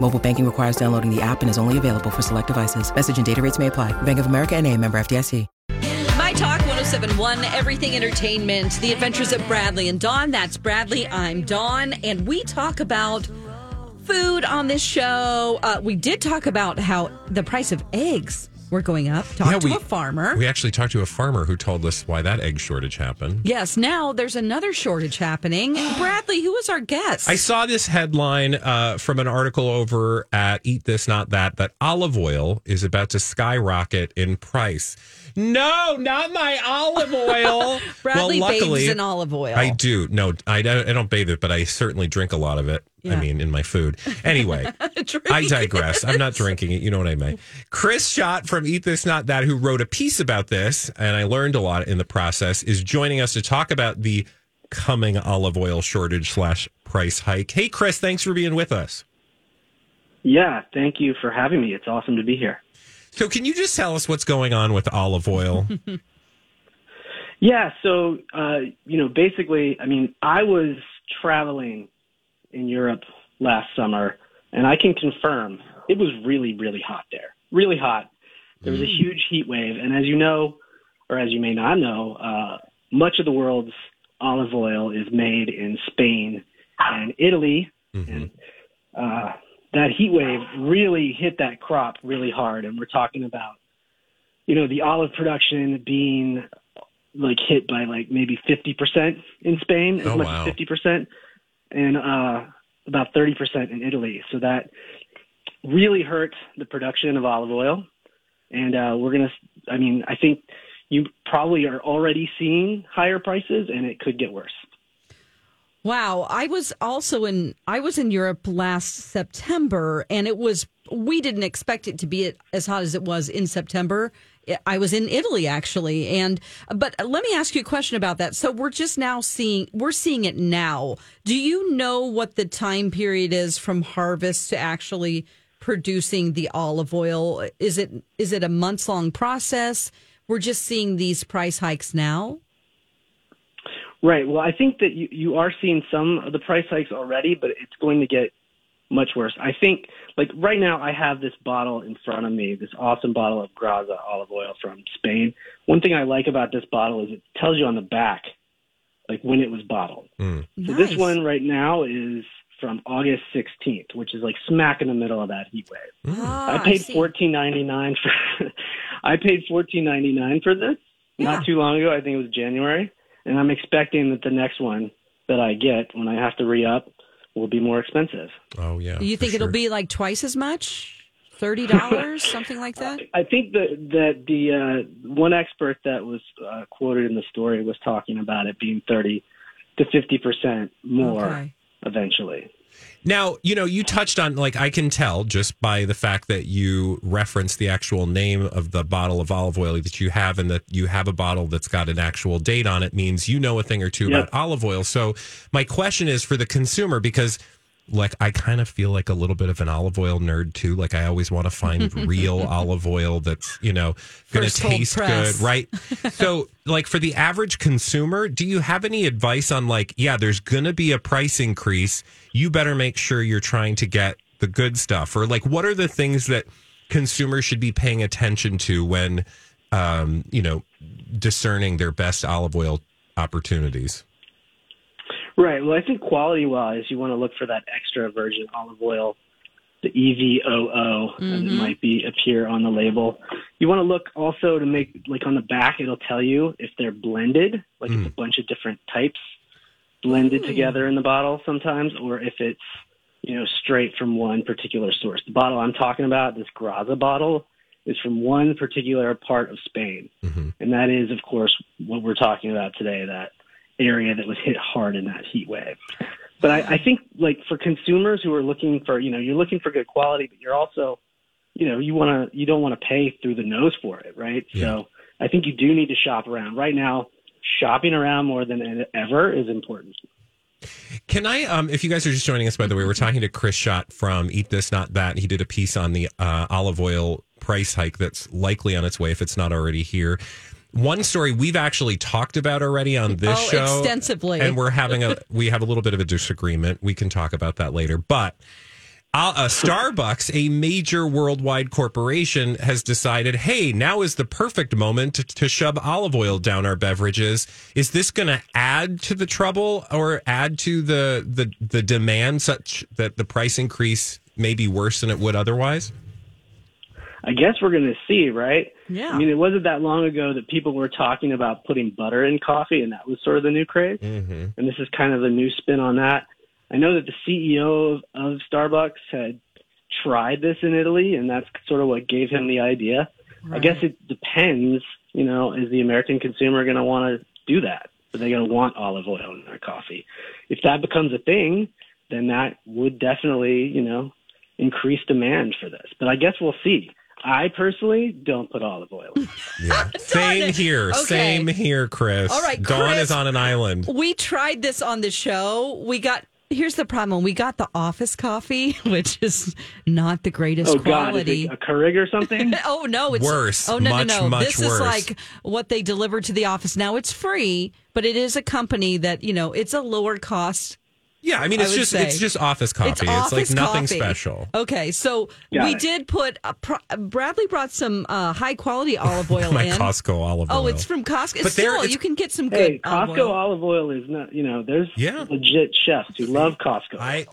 Mobile banking requires downloading the app and is only available for select devices. Message and data rates may apply. Bank of America and a member FDIC. My Talk 1071, Everything Entertainment, The Adventures of Bradley and Dawn. That's Bradley. I'm Dawn. And we talk about food on this show. Uh, we did talk about how the price of eggs were going up. Talked Yeah, to we- a farmer. We actually talked to a farmer who told us why that egg shortage happened. yes, now there's another shortage happening. Bradley, who was our guest? I saw this headline uh, from an article over at Eat This Not That that olive oil is about to skyrocket in price. No, not my olive oil. Bradley well, luckily, bathes in olive oil. I do. No, I don't, I don't bathe it, but I certainly drink a lot of it. I mean, in my food. Anyway, I digress. I'm not drinking it. You know what I mean. Chris Shott from Eat This Not That, who wrote a piece about this, and I learned a lot in the process, is joining us to talk about the coming olive oil shortage slash price hike. Hey, Chris, thanks for being with us. Yeah, thank you for having me. It's awesome to be here. So, can you just tell us what's going on with olive oil? Yeah, so uh, you know, basically, I mean, I was traveling in Europe last summer, and I can confirm it was really, really hot there. Really hot. There was a huge heat wave, and as you know, or as you may not know, uh, much of the world's olive oil is made in Spain and Italy, and uh, that heat wave really hit that crop really hard. And we're talking about, you know, the olive production being like hit by like maybe 50% in Spain, as Oh, much wow. as 50%, and uh, about 30% in Italy. So that really hurt the production of olive oil. And uh, we're going to, I mean, I think you probably are already seeing higher prices and it could get worse. Wow, I was also in I was in Europe last September and it was we didn't expect it to be as hot as it was in September. I was in Italy actually and but let me ask you a question about that. So we're just now seeing we're seeing it now. Do you know what the time period is from harvest to actually producing the olive oil? Is it is it a months long process? We're just seeing these price hikes now? Right. Well, I think that you, you are seeing some of the price hikes already, but it's going to get much worse. I think, like right now, I have this bottle in front of me, this awesome bottle of Graza olive oil from Spain. One thing I like about this bottle is it tells you on the back, like when it was bottled. So this one right now is from August 16th, which is like smack in the middle of that heat wave. Ah, I paid see. fourteen ninety nine for I paid fourteen ninety nine for this Yeah. not too long ago. I think it was January, and I'm expecting that the next one that I get when I have to re up will be more expensive. Oh, yeah. You for think it'll be like twice as much? Thirty dollars, something like that. I think that that the uh, one expert that was uh, quoted in the story was talking about it being thirty to fifty percent more Okay. Eventually. Now, you know, you touched on, like, I can tell just by the fact that you referenced the actual name of the bottle of olive oil that you have and that you have a bottle that's got an actual date on it means you know a thing or two Yep. about olive oil. So, my question is for the consumer because. Like I kind of feel like a little bit of an olive oil nerd too. Like I always want to find real olive oil that's you know going to taste press. good, right? so, like for the average consumer, do you have any advice on like, yeah, there's going to be a price increase. You better make sure you're trying to get the good stuff, or like, what are the things that consumers should be paying attention to when, um, you know, discerning their best olive oil opportunities? Right. Well, I think quality wise, you want to look for that extra virgin olive oil, the E EVOO, as it mm-hmm. might be appear on the label. You want to look also to make like on the back, it'll tell you if they're blended, like it's a mm. bunch of different types blended mm. together in the bottle sometimes, or if it's you know straight from one particular source. The bottle I'm talking about, this Graza bottle, is from one particular part of Spain, mm-hmm. and that is, of course, what we're talking about today. That area that was hit hard in that heat wave. But I, I think, like for consumers who are looking for, you know, you're looking for good quality, but you're also, you know, you want to, you don't want to pay through the nose for it, right? Yeah. So I think you do need to shop around. Right now, shopping around more than ever is important. Can I, um, if you guys are just joining us, by the way, we're talking to Chris Shott from Eat This Not That. He did a piece on the uh, olive oil price hike that's likely on its way if it's not already here. One story we've actually talked about already on this Oh, show extensively. and we're having a we have a little bit of a disagreement. We can talk about that later, but. Uh, uh, Starbucks, a major worldwide corporation, has decided, hey, now is the perfect moment to, to shove olive oil down our beverages. Is this going to add to the trouble or add to the, the the demand such that the price increase may be worse than it would otherwise? I guess we're going to see, right? Yeah. I mean, it wasn't that long ago that people were talking about putting butter in coffee, and that was sort of the new craze. Mm-hmm. And this is kind of a new spin on that. I know that the CEO of, of Starbucks had tried this in Italy, and that's sort of what gave him the idea. I guess it depends. You know, is the American consumer going to want to do that? Are they going to want olive oil in their coffee? If that becomes a thing, then that would definitely, you know, increase demand for this. But I guess we'll see. I personally don't put olive oil. in. Yeah. Same here. Okay. Same here, Chris. All right, Dawn Chris. is on an island. We tried this on the show. We got here's the problem. We got the office coffee, which is not the greatest oh God, is quality. it a Keurig or something? Oh no, it's Worse. Oh no, Much, no, no. much this worse. is like what they deliver to the office. Now it's free, but it is a company that you know it's a lower cost. Yeah, I mean it's would just say. it's just office coffee. It's, office like nothing coffee. special. Okay, so Got we it. did put a pro- Bradley brought some uh, high quality olive oil My in. Costco olive oil. Oh, it's from Costco. But there Still, it's- you can get some good Hey, olive Costco oil. olive oil is not, you know, there's Yeah. legit chefs who love Costco. I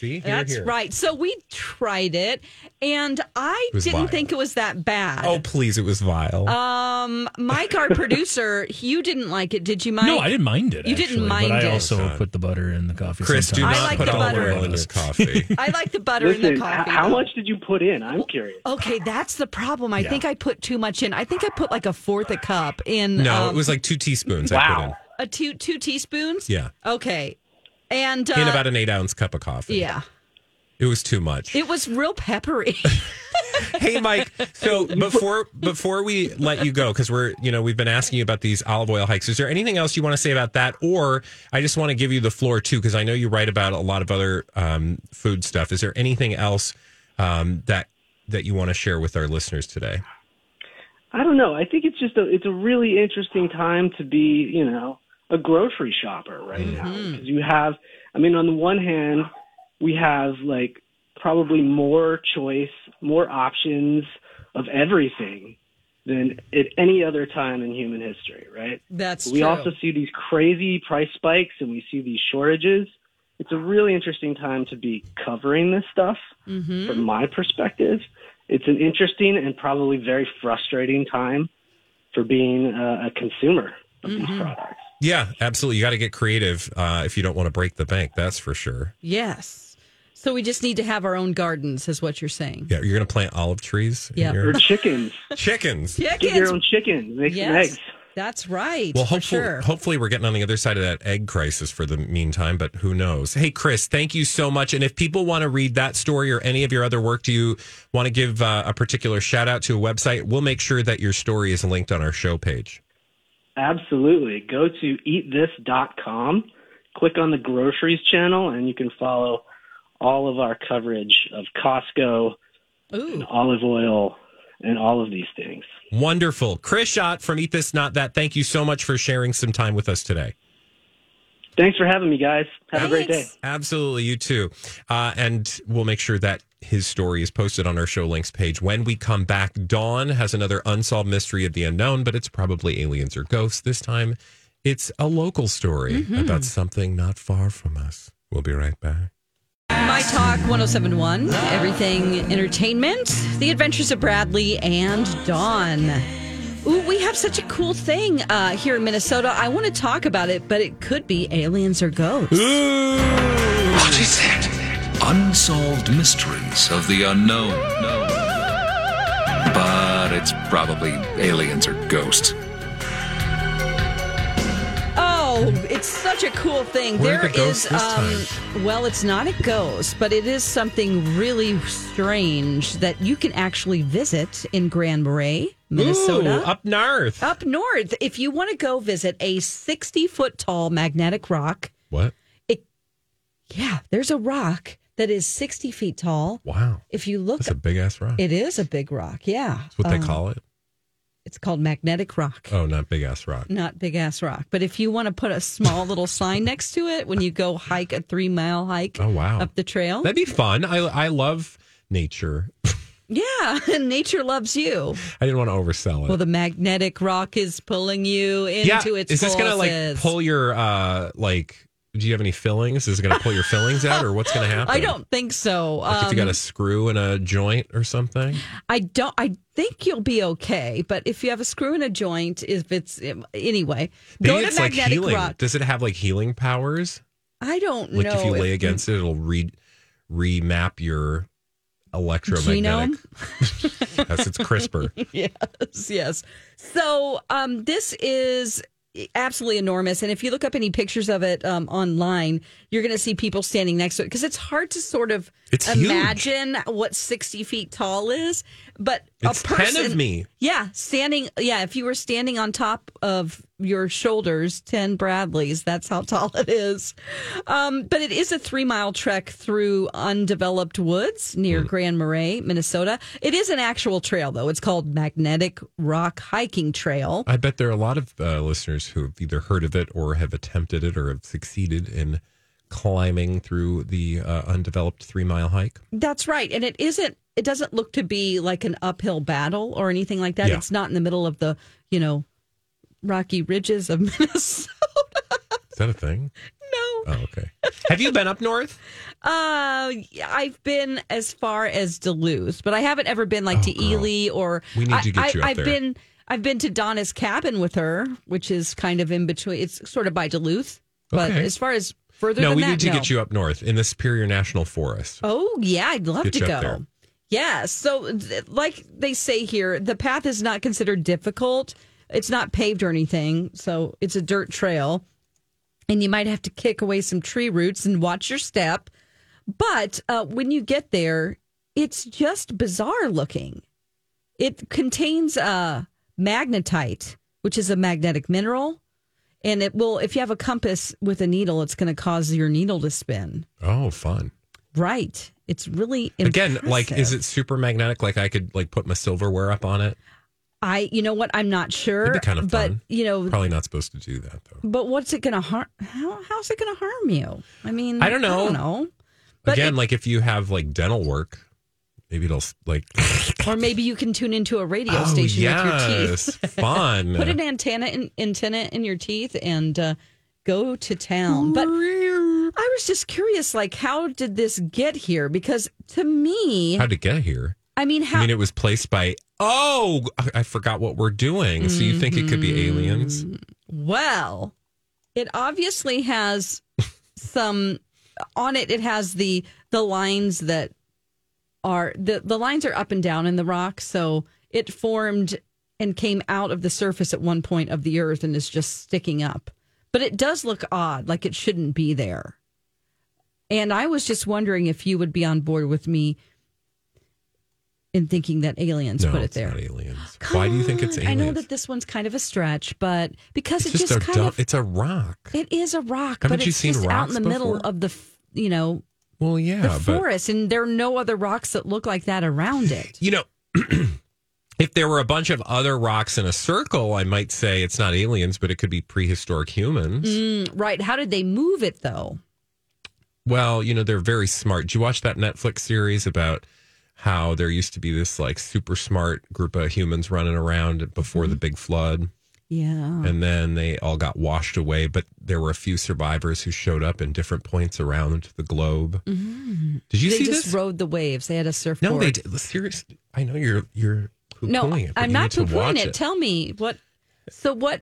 see. Here, That's here. right. So we tried it, and I was didn't vile. think it was that bad. Oh, please! It was vile. Um, Mike, our producer, you didn't like it, did you, Mike? No, I didn't mind it. You didn't mind but I it. also God. put the butter in the coffee. Chris, do sometimes. I not like put the olive butter. oil in your coffee. I like the butter in the coffee. how much did you put in? I'm curious. Okay, that's the problem. I Yeah. think I put too much in. I think I put like a fourth a cup in. no, um, it was like two teaspoons. I put in. Wow. a two two teaspoons. Yeah, Okay, and uh, in about an eight ounce cup of coffee. yeah, it was too much. it was real peppery. hey, Mike. So before before we let you go, because we're you know we've been asking you about these olive oil hikes. Is there anything else you want to say about that, or I just want to give you the floor too, because I know you write about a lot of other um, food stuff. Is there anything else um, that that you want to share with our listeners today? I don't know. I think it's just a it's a really interesting time to be, you know, a grocery shopper right now because you have. I mean, on the one hand, we have like probably more choice, more options of everything than at any other time in human history, right? That's we true. also see these crazy price spikes and we see these shortages. It's a really interesting time to be covering this stuff Mm-hmm. from my perspective. It's an interesting and probably very frustrating time for being uh, a consumer of Mm-hmm. these products. Yeah, absolutely. You got to get creative uh, if you don't want to break the bank. That's for sure. yes. So we just need to have our own gardens, is what you're saying. Yeah, you're going to plant olive trees. Yeah. your- Or chickens. chickens. Chickens. Get your own chickens. Make some eggs. that's right. Well, hopefully, sure. hopefully we're getting on the other side of that egg crisis for the meantime, but who knows? Hey, Chris, thank you so much. And if people want to read that story or any of your other work, do you want to give uh, a particular shout out to a website? We'll make sure that your story is linked on our show page. Absolutely. Go to eatthis.com, click on the groceries channel, and you can follow all of our coverage of Costco, Ooh. olive oil, and all of these things. Wonderful. Chris Shott from Eat This Not That. Thank you so much for sharing some time with us today. Thanks for having me, guys. Have a great day. Absolutely, you too. Uh, and we'll make sure that his story is posted on our show links page. When we come back, Dawn has another unsolved mystery of the unknown, but it's probably aliens or ghosts. This time, it's a local story about something not far from us. We'll be right back. My Talk 1071, everything entertainment, the adventures of Bradley and Dawn. Ooh, we have such a cool thing uh, here in Minnesota. I want to talk about it, but it could be aliens or ghosts. What is it? Unsolved mysteries of the unknown. But it's probably aliens or ghosts. Oh, it's such a cool thing. Where There the is, um, well, it's not a ghost, but it is something really strange that you can actually visit in Grand Marais, Minnesota. Ooh, up north. Up north, if you want to go visit a 60 foot tall magnetic rock, What? It, yeah, there's a rock that is 60 feet tall. Wow. If you look, it's a big ass rock. it is a big rock. Yeah. That's what they Um, call it. It's called magnetic rock. Oh, not big ass rock. Not big ass rock. But if you want to put a small little sign next to it when you go hike a three mile hike Oh, wow. up the trail. That'd be fun. I I love nature. yeah. And nature loves you. I didn't want to oversell it. Well, the magnetic rock is pulling you into yeah, its is this gonna like pull your uh like? Do you have any fillings? Is it gonna pull your fillings out, or what's gonna happen? I don't think so. Like if you got Um, a screw in a joint or something. I don't. I think you'll be okay. But if you have a screw in a joint, if it's anyway, Maybe go to it's like magnetic healing. rock. Does it have like healing powers? I don't Like know. if you lay against it, it'll re remap your electromagnetic. Yes, it's CRISPR. yes, yes. So um, this is absolutely enormous, and if you look up any pictures of it um, online, you're going to see people standing next to it because it's hard to sort of It's huge. imagine what 60 feet tall is. But It's a person, 10 of me. Yeah, standing. Yeah, if you were standing on top of your shoulders, 10 Bradleys, that's how tall it is. Um, but it is a three mile trek through undeveloped woods near Grand Marais, Minnesota. It is an actual trail, though. It's called Magnetic Rock Hiking Trail. I bet there are a lot of uh, listeners who have either heard of it or have attempted it or have succeeded in climbing through the uh, undeveloped three mile hike. That's right. And it isn't, it doesn't look to be like an uphill battle or anything like that. Yeah. It's not in the middle of the, you know, rocky ridges of Minnesota. Is that a thing? no. Oh, okay. have you been up north? Uh, I've been as far as Duluth, but I haven't ever been like to Oh, girl. Ely or. We need to I, get you up I, I've there. been I've been to Donna's cabin with her, which is kind of in between. It's sort of by Duluth, but Okay. as far as further No, we that, need to no. get you up north in the Superior National Forest. Oh yeah, I'd love Get to go. Yeah, so th- like they say here, the path is not considered difficult. It's not paved or anything, so it's a dirt trail, and you might have to kick away some tree roots and watch your step. But uh, when you get there, it's just bizarre looking. It contains uh, magnetite, which is a magnetic mineral, and it will. If you have a compass with a needle, it's going to cause your needle to spin. Oh, fun. Right. It's really Again, like, is it super magnetic? Like, I could like put my silverware up on it. I, you know what? I'm not sure. It'd be kind of but fun. you know, Probably not supposed to do that though. but what's it going to harm? How, how's it going to harm you? I mean, I don't know. I don't know. But Again, it- like if you have like dental work, maybe it'll like or maybe you can tune into a radio oh station yes, with your teeth. fun. Put an antenna in, antenna in your teeth and uh, go to town. But I was just curious, like, how did this get here? Because to me, How'd it get here? I mean, how I mean, it was placed by. Oh, I- I forgot what we're doing. So you think it could be aliens? Well, it obviously has some on it. It has the the lines that are the the lines are up and down in the rock, so it formed and came out of the surface at one point of the earth and is just sticking up. But it does look odd, like it shouldn't be there. And I was just wondering if you would be on board with me in thinking that aliens No, put it it's there. not aliens. Why do you think it's aliens? I know that this one's kind of a stretch, but because it's it just, just, a kind dumb, of it's a rock. it is a rock, Haven't but it's just out in the middle of the you know Well, yeah, the but forest, and there are no other rocks that look like that around it. you know, if there were a bunch of other rocks in a circle, I might say it's not aliens, but it could be prehistoric humans. Mm, right? How did they move it though? Well, you know, they're very smart. Did you watch that Netflix series about how there used to be this like super smart group of humans running around before Mm-hmm. the big flood? Yeah. And then they all got washed away, but there were a few survivors who showed up in different points around the globe. Mm-hmm. Did you they see just this? rode the waves. They had a surfboard. no, they did. Seriously, I know you're you're no, it, I'm not poo-pooing watch it. Tell me what. So what?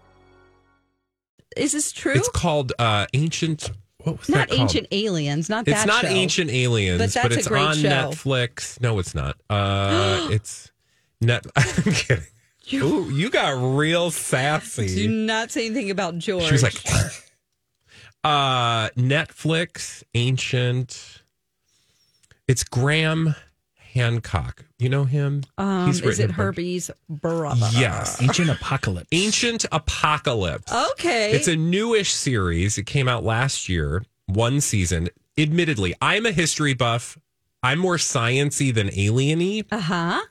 Is this true? It's called uh, Ancient. What was not that called? Ancient Aliens. Not that. It's not show. Ancient Aliens, But but, that's a it's great on show. Netflix. No, it's not. Uh, it's net. I'm kidding. Ooh, you got real sassy. Do not say anything about George. She was like, uh, Netflix, Ancient. It's Graham Hancock. You know him? um, He's is it Herbie's brother? Yes. Ancient Apocalypse. Ancient Apocalypse. Okay. It's a newish series. It came out last year, one season. Admittedly, I'm a history buff. I'm more sciency than alieny. Uh huh.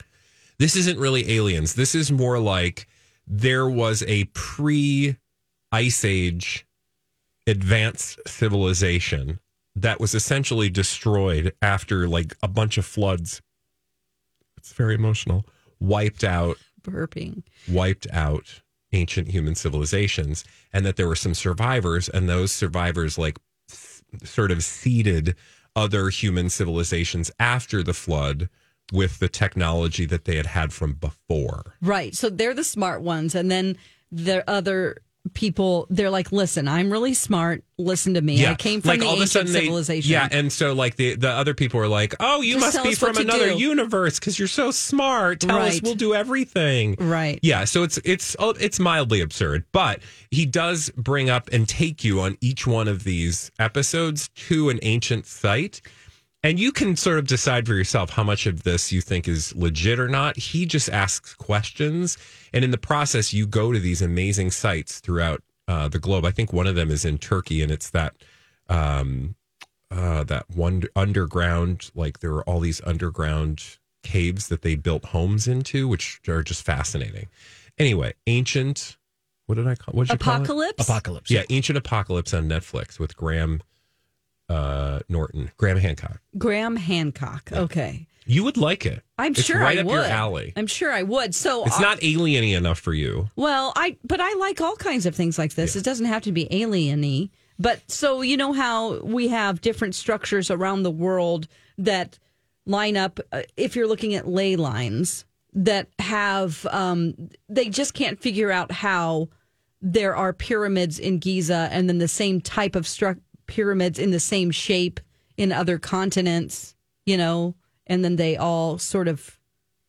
This isn't really aliens. This is more like there was a pre ice age advanced civilization that was essentially destroyed after like a bunch of floods. It's very emotional. Wiped out Burping. wiped out ancient human civilizations and that there were some survivors and those survivors like s- sort of seeded other human civilizations after the flood with the technology that they had had from before Right. So they're the smart ones, and then the other people. They're like, "Listen, I'm really smart. Listen to me. I came from the all of a ancient sudden they- civilization." yeah, and so like the the other people are like, "Oh, you Just must be from another universe because you're so smart. Tell us, we'll do everything." Right. Yeah, so it's it's oh, it's mildly absurd, but he does bring up and take you on each one of these episodes to an ancient site. And you can sort of decide for yourself how much of this you think is legit or not. He just asks questions. And in the process, you go to these amazing sites throughout uh, the globe. I think one of them is in Turkey, and it's that um, uh, that one underground, like there are all these underground caves that they built homes into, which are just fascinating. Anyway, ancient. What did I call? What did you call it? Apocalypse. Apocalypse. Yeah, Ancient Apocalypse on Netflix with Graham uh, Norton, Graham Hancock. Graham Hancock. Okay. You would like it. I'm It's sure right I up would. your alley. I'm sure I would. So It's uh, not alieny enough for you. Well, I but I like all kinds of things like this. It doesn't have to be alieny. But so you know how we have different structures around the world that line up. Uh, if you're looking at ley lines that have, um, they just can't figure out how there are pyramids in Giza and then the same type of stru- pyramids in the same shape in other continents. You know, and then they all sort of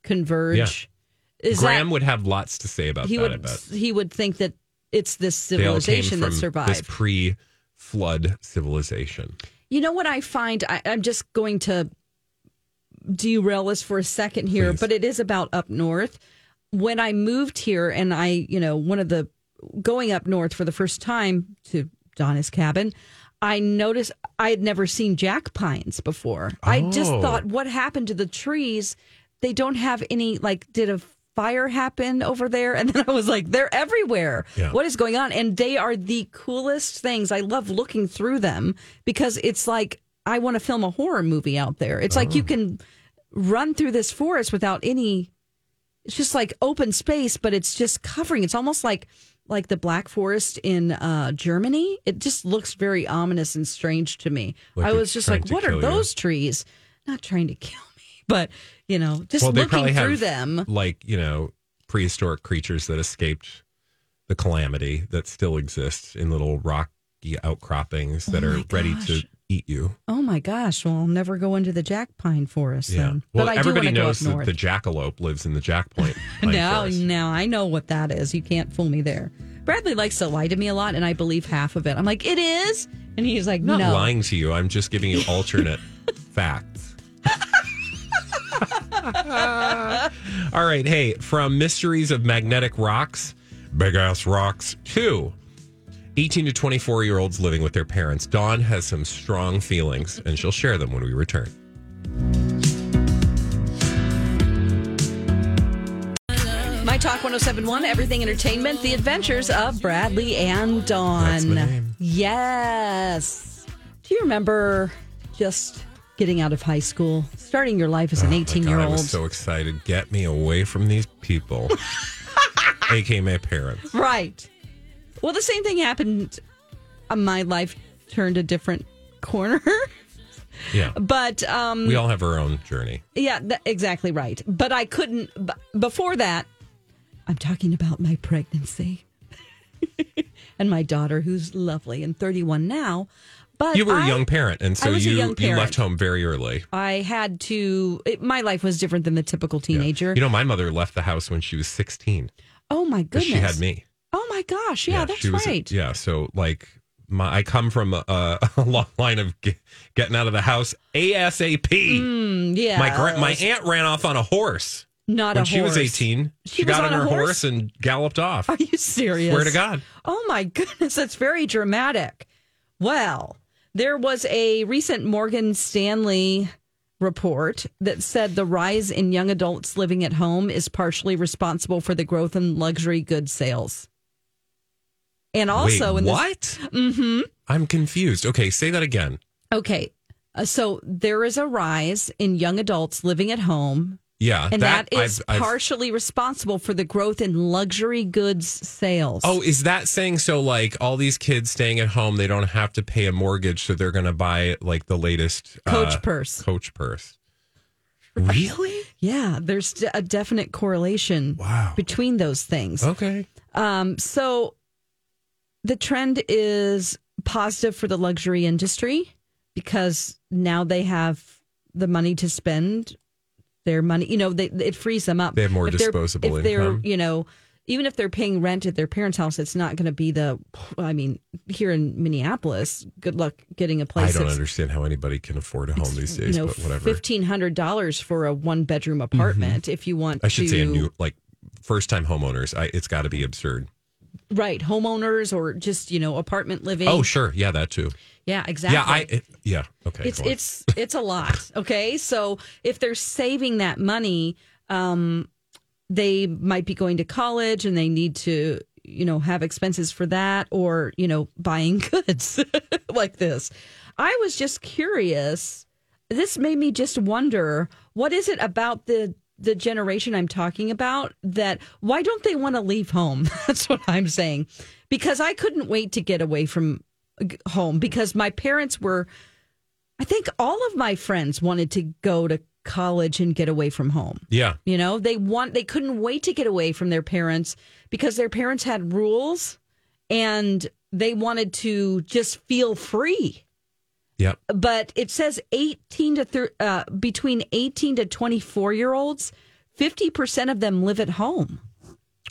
converge. Is that- Graham would have lots to say about he that. Would he would think that it's this they all came civilization that survived. this pre-flood civilization. you know what I find? I, I'm just going to derail us for a second here, Please. but it is about up north. When I moved here, and I, you know, one of the going up north for the first time to Donna's cabin, I noticed I had never seen jack pines before. I just Oh. thought, what happened to the trees? They don't have any. Like, did a fire happen over there? And then I was like, they're everywhere. Yeah. What is going on? And they are the coolest things. I love looking through them because it's like I want to film a horror movie out there. It's like Oh. you can run through this forest without any it's just like open space but it's just covering it's almost like like the black forest in uh germany it just looks very ominous and strange to me. Like i was just like what are you. those trees? Not trying to kill me but you know just well, looking through them. like you know prehistoric creatures that escaped the calamity that still exists in little rocky outcroppings that Oh are my ready to eat you. Oh my gosh! Well, I'll never go into the Jack Pine Forest. Then. Well, but I do everybody go knows that the jackalope lives in the Jack Point. Pine now, Forest. now I know what that is. You can't fool me there. Bradley likes to lie to me a lot, and I believe half of it. I'm like, it is, and he's like, I'm not no. lying to you. I'm just giving you alternate facts. All right. Hey, from Mysteries of Magnetic Rocks, Big Ass Rocks, to 18 to 24 year olds living with their parents, Dawn has some strong feelings, and she'll share them when we return. My Talk 1071, Everything Entertainment, The Adventures of Bradley and Dawn. That's my name. Yes. Do you remember just getting out of high school, starting your life as an Oh 18 God, year old? I was so excited. Get me away from these people, aka my parents. Right. Well, the same thing happened. Uh, my life turned a different corner. Yeah. but um, We all have our own journey. Yeah, th- exactly right. But I couldn't. b- Before that, I'm talking about my pregnancy and my daughter, who's lovely and 31 now. But You were I- a young parent, and so you young you left home very early. I had to. It, my life was different than the typical teenager. You know, my mother left the house when she was 16. oh my goodness! She had me. Oh my gosh! Yeah, that's was, right. Yeah, so like my, I come from a, a long line of ge- getting out of the house ASAP. Mm, yeah, My gra- my aunt ran off on a horse not when a she was 18. She, She was got on on her horse? horse? and galloped off. Are you serious? Swear to God. Oh my goodness, that's very dramatic. Well, there was a recent Morgan Stanley report that said the rise in young adults living at home is partially responsible for the growth in luxury goods sales. And also Wait, in this what? Mm-hmm. I'm confused. Okay, say that again. Okay. Uh, so there is a rise in young adults living at home Yeah, and that is I've- I've- partially responsible for the growth in luxury goods sales. Oh, is that saying so? Like all these kids staying at home, they don't have to pay a mortgage, so they're going to buy like the latest Coach uh, purse. Coach purse. Really? Yeah, there's a definite correlation Wow. between those things. Okay. Um, so the trend is positive for the luxury industry because now they have the money to spend their money. You know, they, it frees them up. They have more If they're- disposable If they're, income. you know, even if they're paying rent at their parents' house, it's not going to be the. I mean, here in Minneapolis, good luck getting a place. I don't understand how anybody can afford a home these You days, know, but whatever. fifteen hundred dollars for a one bedroom apartment. Mm-hmm. If you want, to. I should to, say a new like first time homeowners. I, it's got to be absurd. Right homeowners or just you know apartment living. Oh, sure. Yeah, that too. yeah, exactly. Yeah, I. It, yeah. Okay. it's it's it's a lot okay so if they're saving that money um they might be going to college and they need to you know have expenses for that or you know buying goods like this i was just curious this made me just wonder what is it about the the generation i'm talking about that why don't they want to leave home that's what i'm saying because i couldn't wait to get away from home because my parents were I think all of my friends wanted to go to college and get away from home. yeah. You know, they want they couldn't wait to get away from their parents because their parents had rules and they wanted to just feel free. Yep. But it says 18 to thir- uh, between 18 to 24 year olds, 50% of them live at home.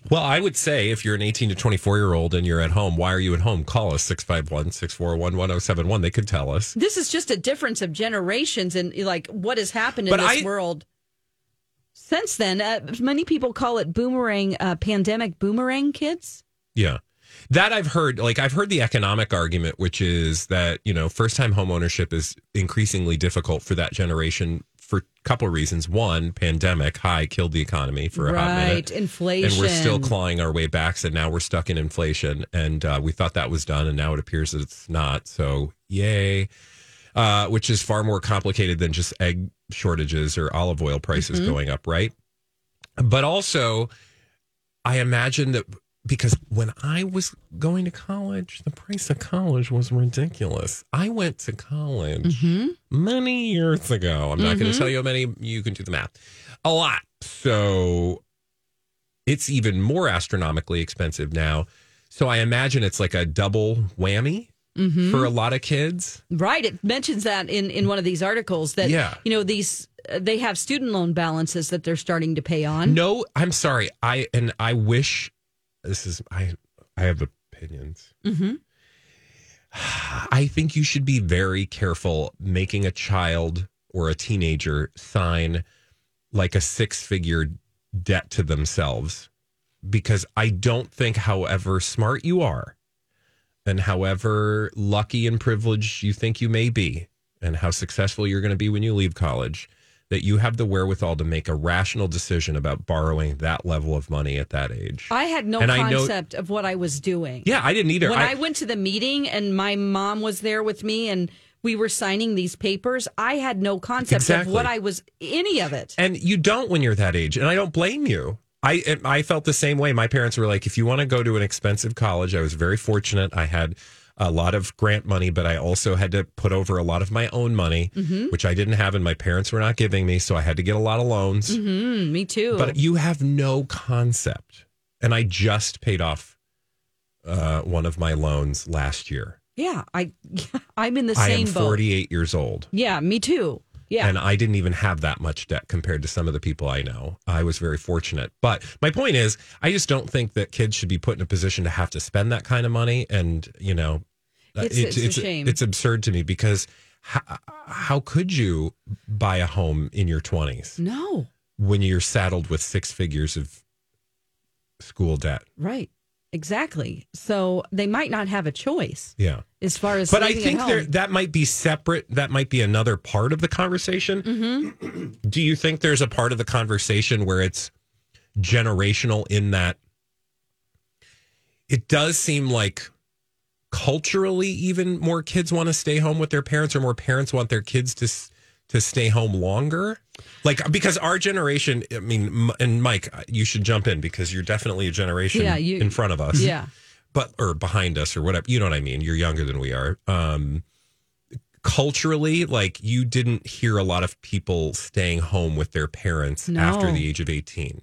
Well, I would say if you're an 18 to 24 year old and you're at home, why are you at home? Call us 651 641 1071. They could tell us. This is just a difference of generations and like what has happened in But this I- world since then. Uh, many people call it boomerang uh, pandemic boomerang kids. Yeah. That I've heard, like, I've heard the economic argument, which is that, you know, first time home ownership is increasingly difficult for that generation for a couple of reasons. One, pandemic, high, killed the economy for a hot minute. inflation. And we're still clawing our way back. So now we're stuck in inflation. And uh, we thought that was done. And now it appears that it's not. So, yay. Uh, which is far more complicated than just egg shortages or olive oil prices Mm-hmm. going up, right? But also, I imagine that because when I was going to college, the price of college was ridiculous. I went to college Mm-hmm. many years ago. I'm not going to tell you how many, you can do the math. A lot. So it's even more astronomically expensive now. So I imagine it's like a double whammy for a lot of kids. Right. It mentions that in, in one of these articles that, Yeah. you know, these, uh, they have student loan balances that they're starting to pay on. No, I'm sorry. I and I wish this is I I have opinions. Mm-hmm. I think you should be very careful making a child or a teenager sign like a six figure debt to themselves because I don't think, however smart you are and however lucky and privileged you think you may be, and how successful you're going to be when you leave college, that you have the wherewithal to make a rational decision about borrowing that level of money at that age. I had no And I know- concept of what I was doing. yeah, I didn't either. When I, I- went to the meeting and my mom was there with me and we were signing these papers, I had no concept Exactly. of what I was, any of it. And you don't when you're that age, and I don't blame you. I I felt the same way. My parents were like, if you want to go to an expensive college, I was very fortunate. I had a lot of grant money, but I also had to put over a lot of my own money, Mm-hmm. which I didn't have, and my parents were not giving me, so I had to get a lot of loans. Mm, me too. But you have no concept, and I just paid off uh, one of my loans last year. yeah, I, I'm in the I same I am boat. 48 years old. Yeah, me too. Yeah. And I didn't even have that much debt compared to some of the people I know. I was very fortunate. But my point is, I just don't think that kids should be put in a position to have to spend that kind of money. And, you know, It's- it's a shame. It's absurd to me because how, how could you buy a home in your 20s no, when you're saddled with six figures of school debt? right. Exactly. So they might not have a choice Yeah. as far as. But I think there, that might be separate. That might be another part of the conversation. Mm-hmm. Do you think there's a part of the conversation where it's generational in that it does seem like culturally even more kids want to stay home with their parents or more parents want their kids to to stay home longer? Like because our generation i mean and mike you should jump in because you're definitely a generation Yeah, you- in front of us. Yeah. but or behind us or whatever you know what i mean? You're younger than we are. Um culturally like you didn't hear a lot of people staying home with their parents No. after the age of 18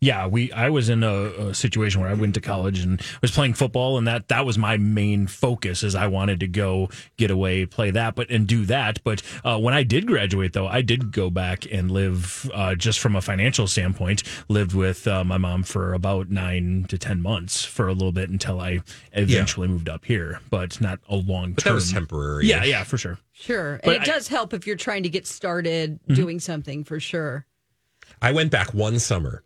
Yeah, we. I was in a, a situation where I went to college and was playing football, and that that was my main focus. Is I wanted to go get away, play that, but and do that. But uh, when I did graduate, though, I did go back and live uh, just from a financial standpoint. Lived with uh, my mom for about nine to ten months for a little bit until I eventually moved up here, but not a long but that term. was temporary Yeah, yeah, for sure. Sure. And But it I- does help if you're trying to get started Mm-hmm. doing something for sure. I went back one summer,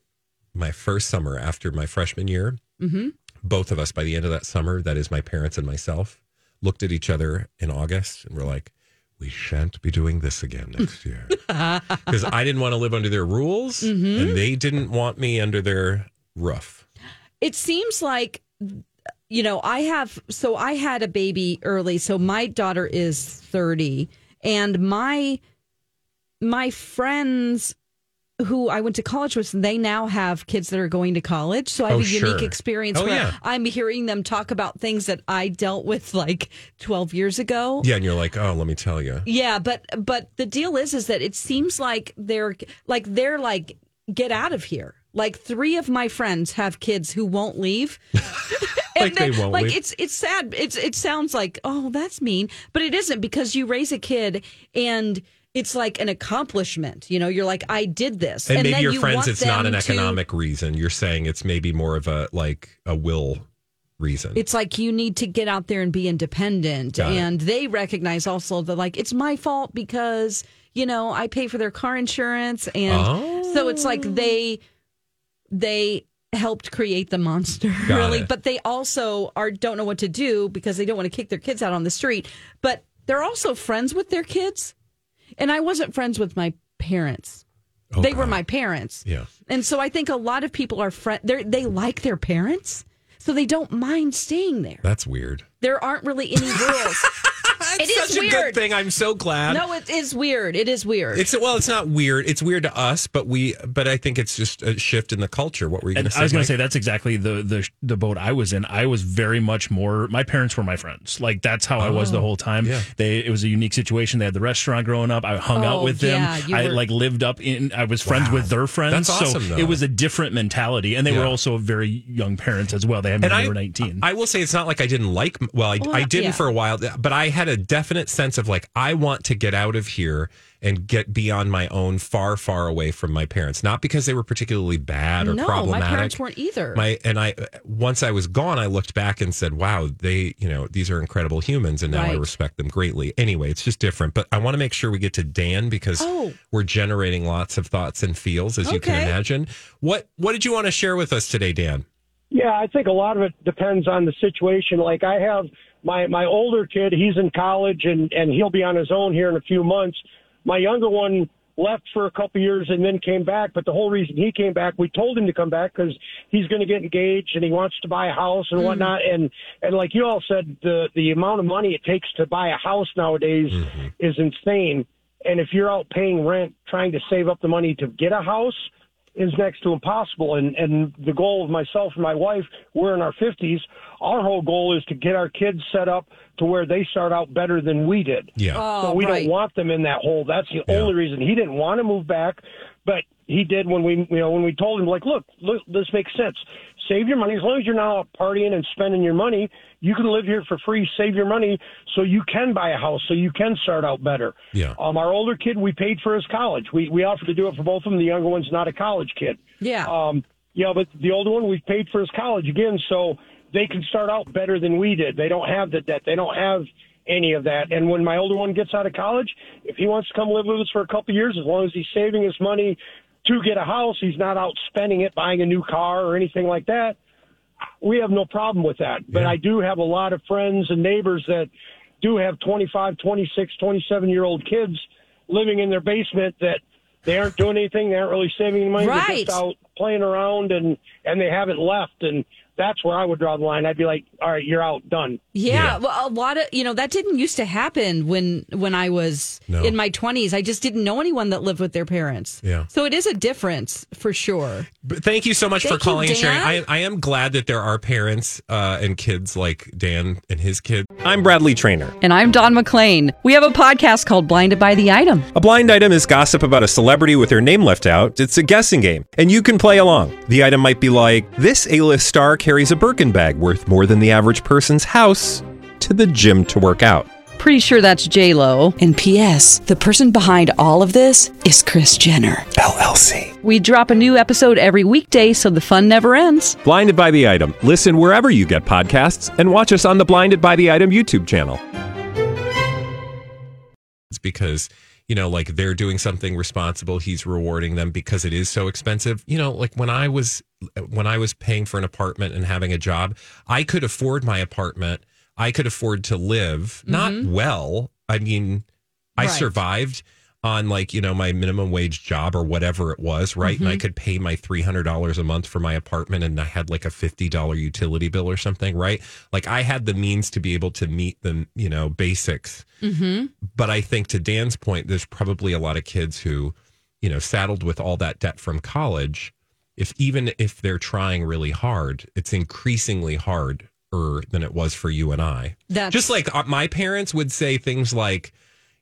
my first summer after my freshman year. Mm-hmm. Both of us, by the end of that summer, that is my parents and myself, looked at each other in August and were like, we shan't be doing this again next year. Because I didn't want to live under their rules and they didn't want me under their roof. It seems like, you know, I have, so I had a baby early. So my daughter is 30 and my, my friends who I went to college with, they now have kids that are going to college. So I have Oh, a unique sure. experience Oh, where yeah. I'm hearing them talk about things that I dealt with like 12 years ago. Yeah. And you're like, oh, let me tell you. Yeah, but but the deal is is that it seems like they're like they're like get out of here. Like three of my friends have kids who won't leave. Like they won't like leave. it's it's sad. It's it sounds like oh that's mean, but it isn't because you raise a kid and it's like an accomplishment. You know, you're like I did this, And, maybe then your you friends, it's not an to- economic reason. You're saying it's maybe more of a like a will reason. It's like you need to get out there and be independent. Got it. and they recognize also that like it's my fault because, you know, I pay for their car insurance and so it's like oh. they they helped create the monster Got really, it. but they also are don't know what to do because they don't want to kick their kids out on the street, but they're also friends with their kids. And I wasn't friends with my parents. Oh, they were my parents. Yeah. And so I think a lot of people are friend they they like their parents. So they don't mind staying there That's weird. there aren't really any rules. That's It is such a good weird. thing. I'm so glad. No, it is weird. It is weird. It's well, it's not weird. It's weird to us, but we, but I think it's just a shift in the culture. What were you going to say? I was going to say that's exactly the, the the boat I was in. I was very much more. My parents were my friends. Like that's how I was the oh, whole time. Oh, yeah. They it was a unique situation. They had the restaurant growing up. I hung out Oh, with them. yeah, I were- like lived up in. I was friends Wow. with their friends. That's awesome, so though. it was a different mentality, and they were also very young parents as well. They had me and when I, they were nineteen. I will say it's not like I didn't like. Well, I, Well, I didn't yeah. for a while, but I had a definite sense of like I want to get out of here and get be on my own, far, far away from my parents. Not because they were particularly bad or no, my problematic. parents weren't either. My and I once I was gone, I looked back and said, "Wow, they you know these are incredible humans, and now I respect them greatly." Anyway, it's just different. But I want to make sure we get to Dan because Oh. we're generating lots of thoughts and feels, as you can imagine. What what did you want to share with us today, Dan? Yeah, I think a lot of it depends on the situation. Like I have my my older kid, he's in college and and he'll be on his own here in a few months. My younger one left for a couple years and then came back, but the whole reason he came back, we told him to come back because he's going to get engaged and he wants to buy a house and hmm. whatnot. And and like you all said, the the amount of money it takes to buy a house nowadays mm-hmm. is insane. And if you're out paying rent, trying to save up the money to get a house, is next to impossible. And and the goal of myself and my wife, we're in our fifties. Our whole goal is to get our kids set up to where they start out better than we did. Yeah. Oh, so Oh, we right. don't want them in that hole. That's the Yeah. only reason he didn't want to move back, but he did when we you know when we told him like, look, look, this makes sense. Save your money as long as you're not out partying and spending your money. You can live here for free. Save your money so you can buy a house, so you can start out better. Yeah. Um, our older kid, we paid for his college. We we offered to do it for both of them. The younger one's not a college kid. yeah. Um, yeah, but the older one, we paid for his college again, so they can start out better than we did. They don't have the debt. They don't have any of that. And when my older one gets out of college, if he wants to come live with us for a couple of years, as long as he's saving his money to get a house, he's not out spending it buying a new car or anything like that. We have no problem with that. But Yeah. I do have a lot of friends and neighbors that do have 25, 26, 27 year old kids living in their basement that they aren't doing anything. They aren't really saving any money. They're just out playing around and, and they haven't left. And that's where I would draw the line. I'd be like, all right, you're out, done. Yeah, Yeah. well, a lot of you know that didn't used to happen when when I was No. in my twenties. I just didn't know anyone that lived with their parents. Yeah. so it is a difference for sure. But thank you so much for Thank you, calling and sharing. I, I am glad that there are parents uh, and kids like Dan and his kid. I'm Bradley Traynor. And I'm Dawn McClain. We have a podcast called Blinded by the Item. A blind item is gossip about a celebrity with their name left out. It's a guessing game, and you can play along. The item might be like this: A-list star carries a Birkin bag worth more than the average person's house to the gym to work out. Pretty sure that's J Lo. And P.S. The person behind all of this is Kris Jenner. LLC. We drop a new episode every weekday, so the fun never ends. Blinded by the item. Listen wherever you get podcasts, and watch us on the Blinded by the Item YouTube channel. It's because you know, like they're doing something responsible. He's rewarding them because it is so expensive. You know, like when I was when I was paying for an apartment and having a job, I could afford my apartment. I could afford to live not mm-hmm. well. I mean, I Right. survived on like you know my minimum wage job or whatever it was, right? And I could pay my three hundred dollars a month for my apartment, and I had like a fifty dollar utility bill or something, right? Like I had the means to be able to meet the you know basics. Mm-hmm. But I think to Dan's point, there's probably a lot of kids who, you know, saddled with all that debt from college. If even if they're trying really hard, it's increasingly harder than it was for you and I. That's Just like uh, my parents would say things like,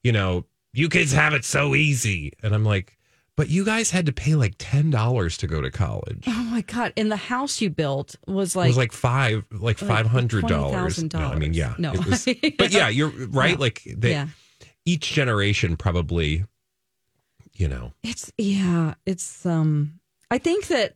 you know, you kids have it so easy. And I'm like, but you guys had to pay like $10 to go to college. oh my god! And the house you built was like it was like five, like like five hundred dollars. $20,000. No, I mean, yeah, No. it was, but yeah, you're right. No. Like they, yeah. each generation probably, you know, It's yeah, it's um I think that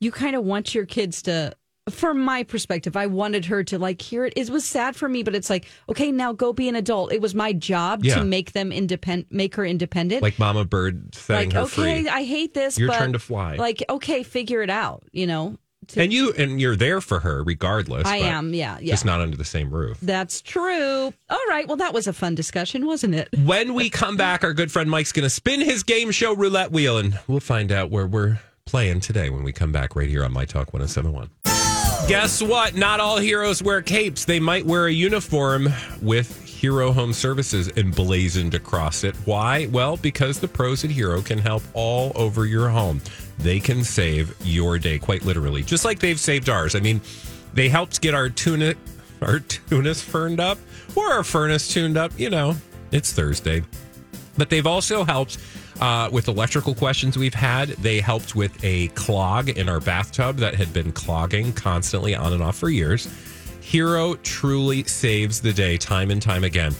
you kind of want your kids to from my perspective, I wanted her to like hear it. It was sad for me, but it's like, okay, now go be an adult. It was my job Yeah. to make them independent, make her independent. like Mama Bird setting Like, her okay, free. I hate this. Your but turn to fly. Like, okay, figure it out. You know, to- and you and you're there for her regardless. I but am. Yeah, yeah. just not under the same roof. That's true. All right. Well, that was a fun discussion, wasn't it? When we come back, our good friend Mike's going to spin his game show roulette wheel, and we'll find out where we're playing today when we come back right here on My Talk 1071. Guess what? Not all heroes wear capes. They might wear a uniform with Hero Home Services emblazoned across it. Why? Well, because the pros at Hero can help all over your home. They can save your day, quite literally, just like they've saved ours. I mean, they helped get our tuna, our tunas furned up, or our furnace tuned up. You know, it's Thursday, but they've also helped uh, with electrical questions we've had. They helped with a clog in our bathtub that had been clogging constantly on and off for years. Hero truly saves the day time and time again.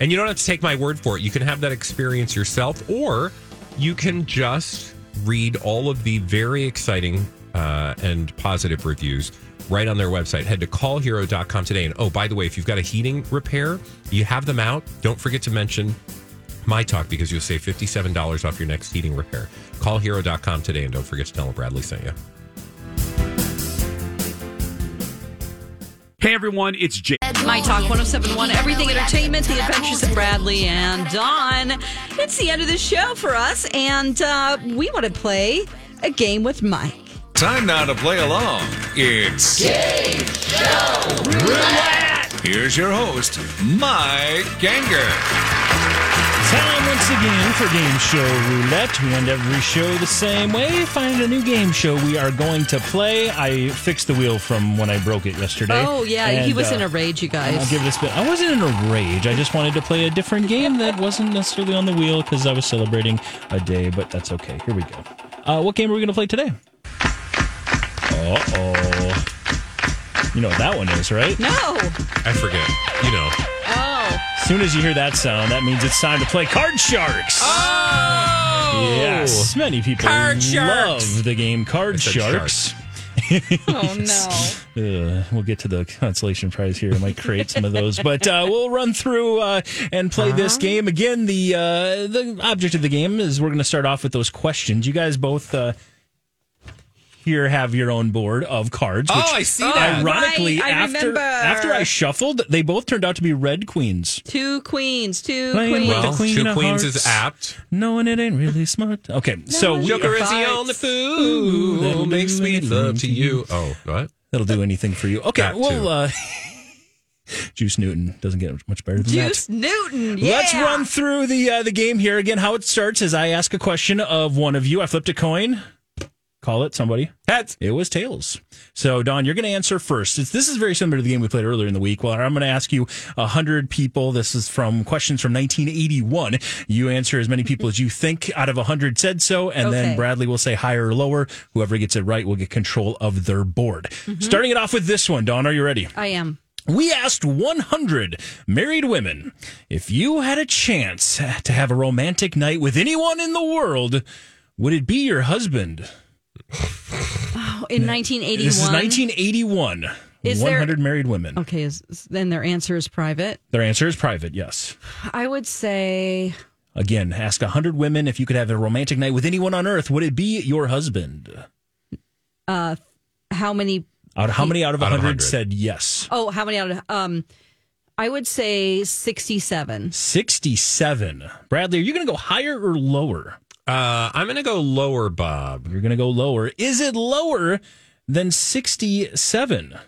And you don't have to take my word for it. You can have that experience yourself, or you can just read all of the very exciting uh, and positive reviews right on their website. Head to callhero.com today. And oh, by the way, if you've got a heating repair, you have them out. Don't forget to mention my talk because you'll save $57 off your next heating repair. Callhero.com today and don't forget to tell them Bradley sent you. Hey everyone, it's Jay. My Talk 1071, Everything Entertainment, The Adventures of Bradley and Dawn. It's the end of the show for us, and uh, we want to play a game with Mike. Time now to play along. It's Game Show Roulette. Here's your host, Mike Ganger. Time once again for Game Show Roulette. We end every show the same way. Find a new game show we are going to play. I fixed the wheel from when I broke it yesterday. Oh, yeah. he was uh, in a rage, you guys. I'll give it a spin. I wasn't in a rage. I just wanted to play a different game that wasn't necessarily on the wheel because I was celebrating a day, but that's okay. Here we go. Uh, what game are we going to play today? Uh oh. You know what that one is, right? No. I forget. You know. As soon as you hear that sound, that means it's time to play Card Sharks. Oh! Yes, many people Card Sharks. love the game Card I said Sharks. Oh, no. Uh, we'll get to the consolation prize here. I might create some of those, but uh, we'll run through uh, and play this Uh-huh. game again. The uh, the object of the game is we're going to start off with those questions. You guys both uh, here have your own board of cards. Oh, I see that. Ironically, Right, I after remember. after I shuffled, they both turned out to be red queens. Two queens, two Playing queens. with the Well, queen two of queens hearts. is apt. Knowing it ain't really smart. Okay, so we Joker is the fights. only fool That'll who makes me anything love to to you. Oh, what? That'll do anything for you. Okay, That too. well, uh, Juice Newton doesn't get much better than that. Juice Newton. Yeah. Let's run through the uh, the game here again. How it starts is I ask a question of one of you. I flipped a coin. Call it somebody. Heads. It was tails. So Dawn, you're going to answer first. It's, this is very similar to the game we played earlier in the week. Well, I'm going to ask you a hundred people. This is from questions from 1981. You answer as many people as you think out of a hundred said so, and then Bradley will say higher or lower. Whoever gets it right will get control of their board. Mm-hmm. Starting it off with this one, Dawn. Are you ready? I am. We asked 100 married women if you had a chance to have a romantic night with anyone in the world, would it be your husband? Oh, in 1981. This is 1981. Is there- 100 married women. Okay, is, then their answer is private. Their answer is private, yes. I would say Again, ask 100 women if you could have a romantic night with anyone on earth, would it be your husband? uh, how many? Out, how many out of Out of 100 100. said yes? Oh, how many out of? Um, I would say 67. 67. Bradley, are you going to go higher or lower? Uh, I'm going to go lower, Bob. You're going to go lower. Is it lower than 67?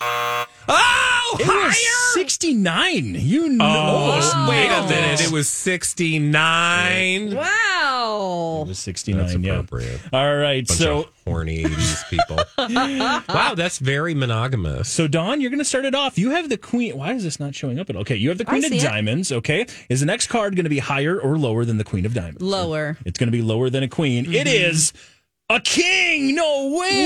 Oh, It was 69. You know. Oh, wait a minute. it. It was 69. Wow. It was 69, That's yeah. appropriate. All right. Bunch so of horny 80s people. wow, that's very monogamous. So, Dawn, you're going to start it off. You have the queen. Why is this not showing up? At Okay, you have the queen of it. diamonds. Okay, is the next card going to be higher or lower than the queen of diamonds? Lower. It's going to be lower than a queen. It Mm-hmm. is a king. No way.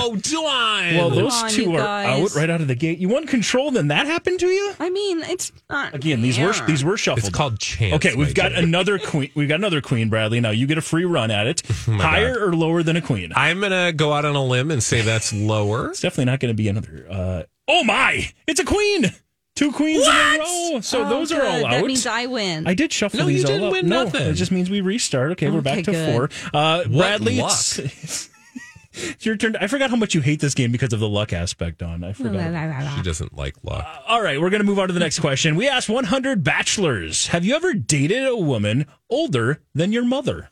Whoa, Dawn. Well, those on, two are guys. out right out of the gate. You won control, then that happened to you. I mean, it's not. Again, these were these were shuffled. it's called chance. Okay, we've got dear. another queen. We've got another queen, Bradley. Now you get a free run at it. Oh Higher God. or lower than a queen? I'm going to go out on a limb and say that's lower. It's definitely not going to be another. Uh, oh my! It's a queen. Two queens in a row. So Oh, those are all good. out. That means I win. I did shuffle No, these you didn't up. win no, nothing. it just means we restart. Okay, we're back Okay, to good. four. Uh, Bradley, luck. it's, it's your turn. I forgot how much you hate this game because of the luck aspect. On I forgot. She doesn't like luck. All right, we're going to move on to the next question. We asked 100 bachelors: Have you ever dated a woman older than your mother?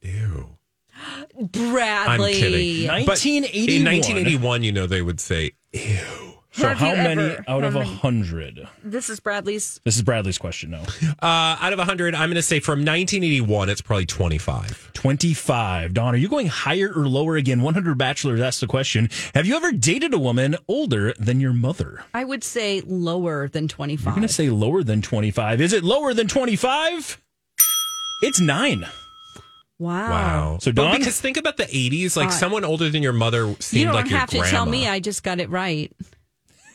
Ew. Bradley. I'm kidding. But 1981. In 1981, you know, they would say, ew. So Have how you many ever- out how of a many- hundred? This is Bradley's. This is Bradley's question. No, Uh, out of 100, I'm going to say from 1981, it's probably 25. twenty-five. Dawn, are you going higher or lower again? One hundred bachelors asked the question. Have you ever dated a woman older than your mother? I would say lower than 25. You're going to say lower than twenty-five. Is it lower than twenty-five? It's nine. wow. Wow. So, But Dawn? because think about the 80s, like Uh, someone older than your mother seemed like You don't like your have to grandma. tell me. I just got it right.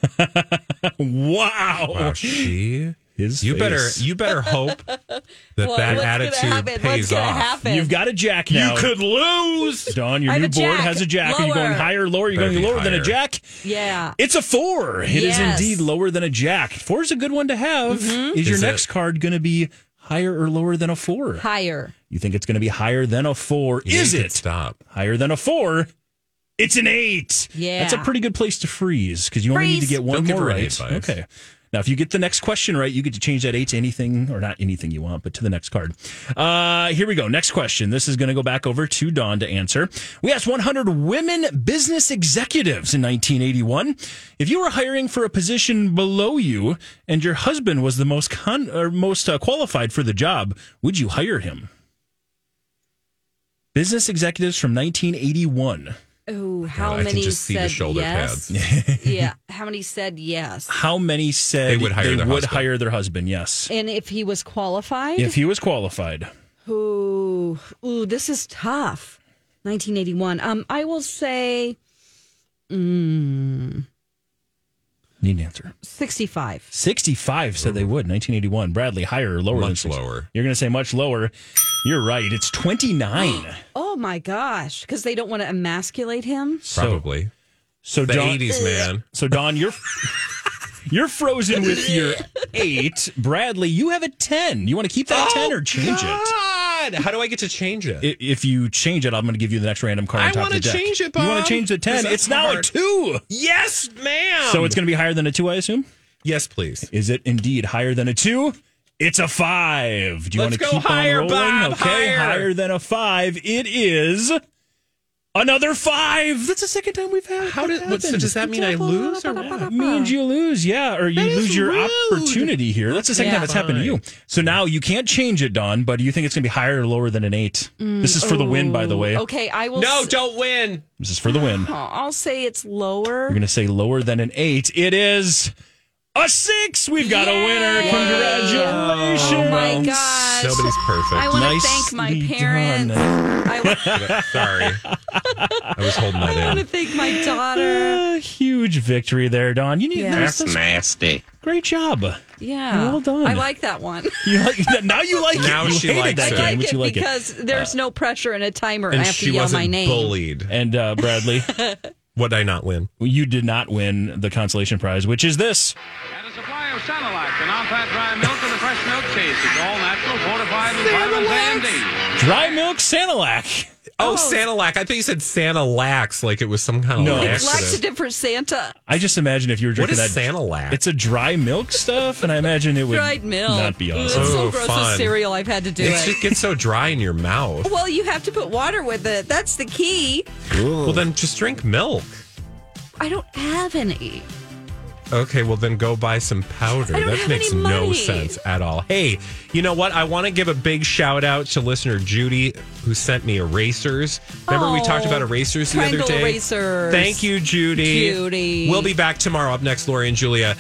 Wow. Wow, she. His You better you better hope that Well, that what's gonna attitude? What's pays gonna off. happen? You've got a jack now. You could lose. Dawn, your I have new board jack. has a jack. Are you going higher or lower? You're Better going be lower than a jack? Yeah. It's a four. It is Yes. indeed lower than a jack. Four is a good one to have. Mm-hmm. Is your Is next card going to be higher or lower than a four? Higher. You think it's going to be higher than a four? You is it Stop. higher than a four? It's an eight. Yeah. That's a pretty good place to freeze because you only need to get one Don't more her right. advice. Okay. Now, if you get the next question right, you get to change that eight to anything, or not anything you want, but to the next card. Uh, here we go. Next question. This is going to go back over to Dawn to answer. We asked 100 women business executives in 1981 if you were hiring for a position below you and your husband was the most con- or most uh, qualified for the job, would you hire him? Business executives from 1981. Oh, how God, I can many just see the said shoulder yes? pads. yeah. How many said yes? How many said They would hire their would husband. hire their husband? Yes. And if he was qualified? If he was qualified. Ooh, ooh, this is tough. 1981. Um, I will say mm, Need an answer. 65. 65 said they would. 1981. Bradley, higher or lower Much than 60? lower. You're going to say much lower. You're right. It's 29. Oh my gosh, because they don't want to emasculate him. Probably. So The Dawn, 80s, man. So Dawn, you're you're frozen with your eight. Bradley, you have a 10. You want to keep that 10 or change it? God, how do I get to change it? I- If you change it, I'm going to give you the next random card on I top of want the to deck. change it, You want to change the 10? Because It's now a hard. 2. Yes, ma'am. So it's going to be higher than a 2, I assume? yes, please. Is it indeed higher than a 2? It's a 5. Do you Let's want to go keep higher, on rolling? Bob, okay, higher. than a 5. It is another 5. That's the second time we've had How did? that What, so happen. does that mean I lose or what? means you lose, yeah, or you That is lose your rude. opportunity here. That's the second Yeah. time it's happened to you. So now you can't change it, Dawn. But do you think it's going to be higher or lower than an eight? Mm. this is for the win, by the way. Oh, okay, I will. No, s- don't win. This is for the win. Oh, I'll say it's lower. You're going to say lower than an eight. It is a six. We've got a winner. Congratulations. Oh my gosh. Nobody's perfect. I want to thank my parents. I want, Sorry, I was holding that I want to thank my daughter. A huge victory there, Dawn. You need Yeah. that's, that's nasty. great job. Yeah. Well done. I like that one. You like now you like Now it. You she hated likes that it. game, I like but it you like because there's no pressure and a timer. And I have she to yell wasn't my name. bullied. And uh, Bradley, What did I not win? you did not win the consolation prize, which is this. And a supply of Sanalac and on-fat dry milk and a fresh milk taste. It's all natural, fortified with vitamins A and D. Dry milk Sanalac. Oh, oh, Santa Lac. I thought you said Santa Lax, like it was some kind of No. It's Lex a different Santa. I just imagine if you were drinking is that. Santa Lac? It's a dry milk stuff, and I imagine it would Dried milk. not be Ugh, awesome. It's so Oh, gross fun. with cereal. I've had to do It it. just gets so dry in your mouth. Well, you have to put water with it. That's the key. Well, then just drink milk. I don't have any. Okay, well then go buy some powder. That makes no sense at all. Hey, you know what? I want to give a big shout out to listener Judy who sent me erasers. Remember we talked Oh, about erasers the other day? erasers. Thank you, Judy. Judy. We'll be back tomorrow. Up next, Lori and Julia.